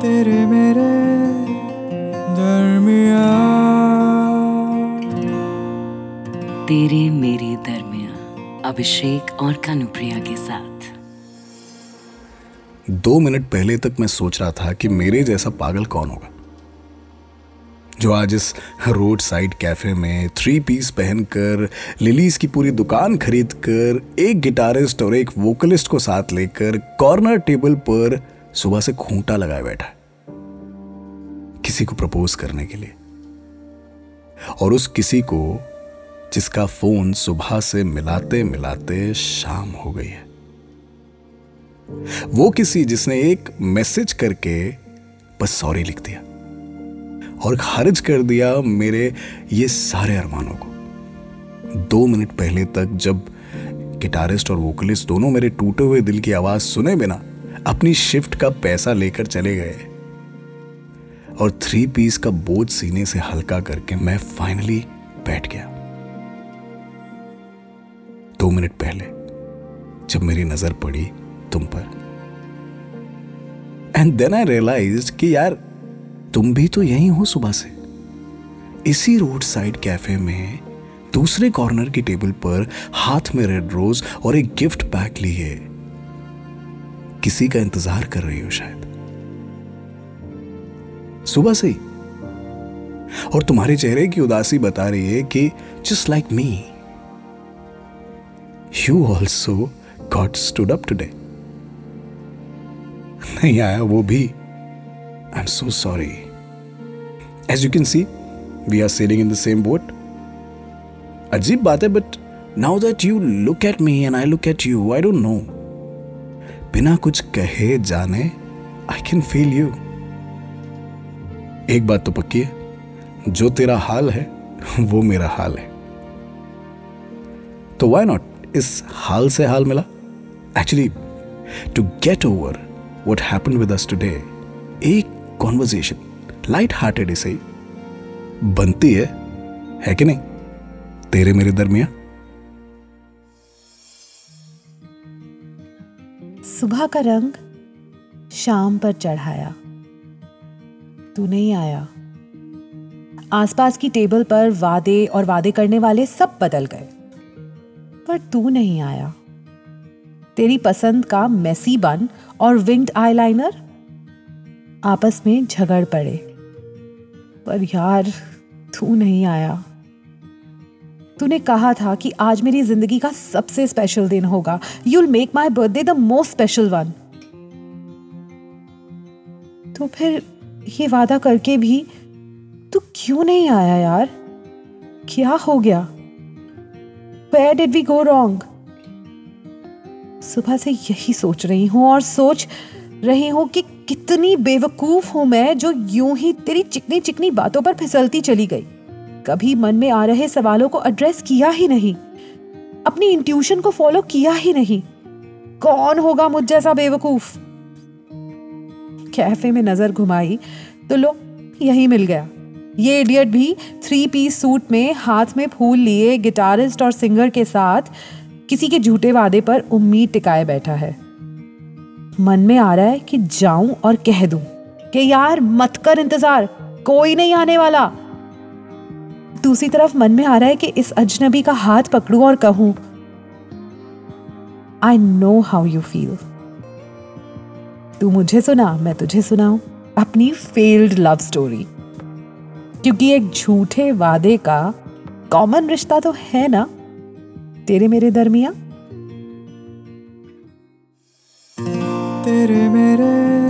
तेरे मेरे दरमिया तेरे मेरे दरमिया अभिषेक और कानुप्रिया के साथ। दो मिनट पहले तक मैं सोच रहा था कि मेरे जैसा पागल कौन होगा? जो आज इस रोड साइड कैफ़े में थ्री पीस पहनकर लिलीज की पूरी दुकान खरीद कर एक गिटारिस्ट और एक वोकलिस्ट को साथ लेकर कॉर्नर टेबल पर सुबह से खूंटा लगाए बैठा है। किसी को प्रपोज करने के लिए। और उस किसी को जिसका फ़ोन सुबह से मिलाते मिलाते शाम हो गई है। वो किसी जिसने एक मैसेज करके बस सॉरी लिख दिया। और खारिज कर दिया मेरे ये सारे अरमानों को। दो मिनट पहले तक जब गिटारिस्ट और वोकलिस्ट दोनों मेरे टूटे हुए दिल की आवाज़ सुने बिना अपनी शिफ्ट का पैसा लेकर चले गए। और थ्री पीस का बोझ सीने से हल्का करके मैं फाइनली बैठ गया। दो मिनट पहले, जब मेरी नज़र पड़ी तुम पर। एंड देन आई रियलाइज़ कि यार, तुम भी तो यही हो सुबह से। इसी रोड साइड कैफ़े में दूसरे कॉर्नर की टेबल पर हाथ में रेड रोज और एक गिफ्ट पैक लिए किसी का इंतज़ार कर रही हो शायद। सुबह से ही। और तुम्हारे चेहरे की उदासी बता रही है कि just like me you also got stood up today नहीं आया वो भी। I am so sorry as you can see we are sailing in the same boat अजीब बात है but now that you look at me and I look at you I don't know बिना कुछ कहे जाने आई कैन फील यू एक बात तो पक्की है, जो तेरा हाल है, वो मेरा हाल है। तो वाई नॉट इस हाल से हाल मिला? Actually to get over what happen with us today एक कॉन्वर्जेशन लाइट हार्टेड इसे बनती है है कि नहीं? तेरे मेरे दरमिया सुबह का रंग शाम पर चढ़ाया। तू नहीं आया। आसपास की टेबल पर वादे और वादे करने वाले सब बदल गए। पर तू नहीं आया। तेरी पसंद का मेसी बन और विंग्ड आईलाइनर आपस में झगड़ पड़े। पर यार, तू नहीं आया। तूने कहा था कि आज मेरी ज़िंदगी का सबसे स्पेशल दिन होगा। You'll make my birthday the most special one तो फिर ये वादा करके भी तू क्यों नहीं आया यार? क्या हो गया? Where did we go wrong सुबह से यही सोच रही हूँ और सोच रही हूँ कि कितनी बेवकूफ़ हूँ मैं जो यूँ ही तेरी चिकनी चिकनी बातों पर फिसलती चली गई। कभी मन में आ रहे सवालों को एड्रेस किया ही नहीं। अपनी इंट्यूशन को फॉलो किया ही नहीं। कौन होगा मुझ जैसा बेवकूफ़? कैफ़े में नज़र घुमाई तो लो, यही मिल गया। ये इडियट भी थ्री पीस सूट में हाथ में फूल लिए गिटारिस्ट और सिंगर के साथ किसी के झूठे वादे पर उम्मीद टिकाए बैठा है। मन में आ रहा है कि जाऊँ और कह दूँ कि यार मत कर इंतज़ार, कोई नहीं आने वाला। दूसरी तरफ़ मन में आ रहा है कि इस अजनबी का हाथ पकड़ूं और कहूँ I know how you feel तू मुझे सुना, मैं तुझे सुनाऊं. अपनी फेल्ड लव स्टोरी क्योंकि एक झूठे वादे का कॉमन रिश्ता तो है ना? तेरे मेरे दरमिया? तेरे मेरे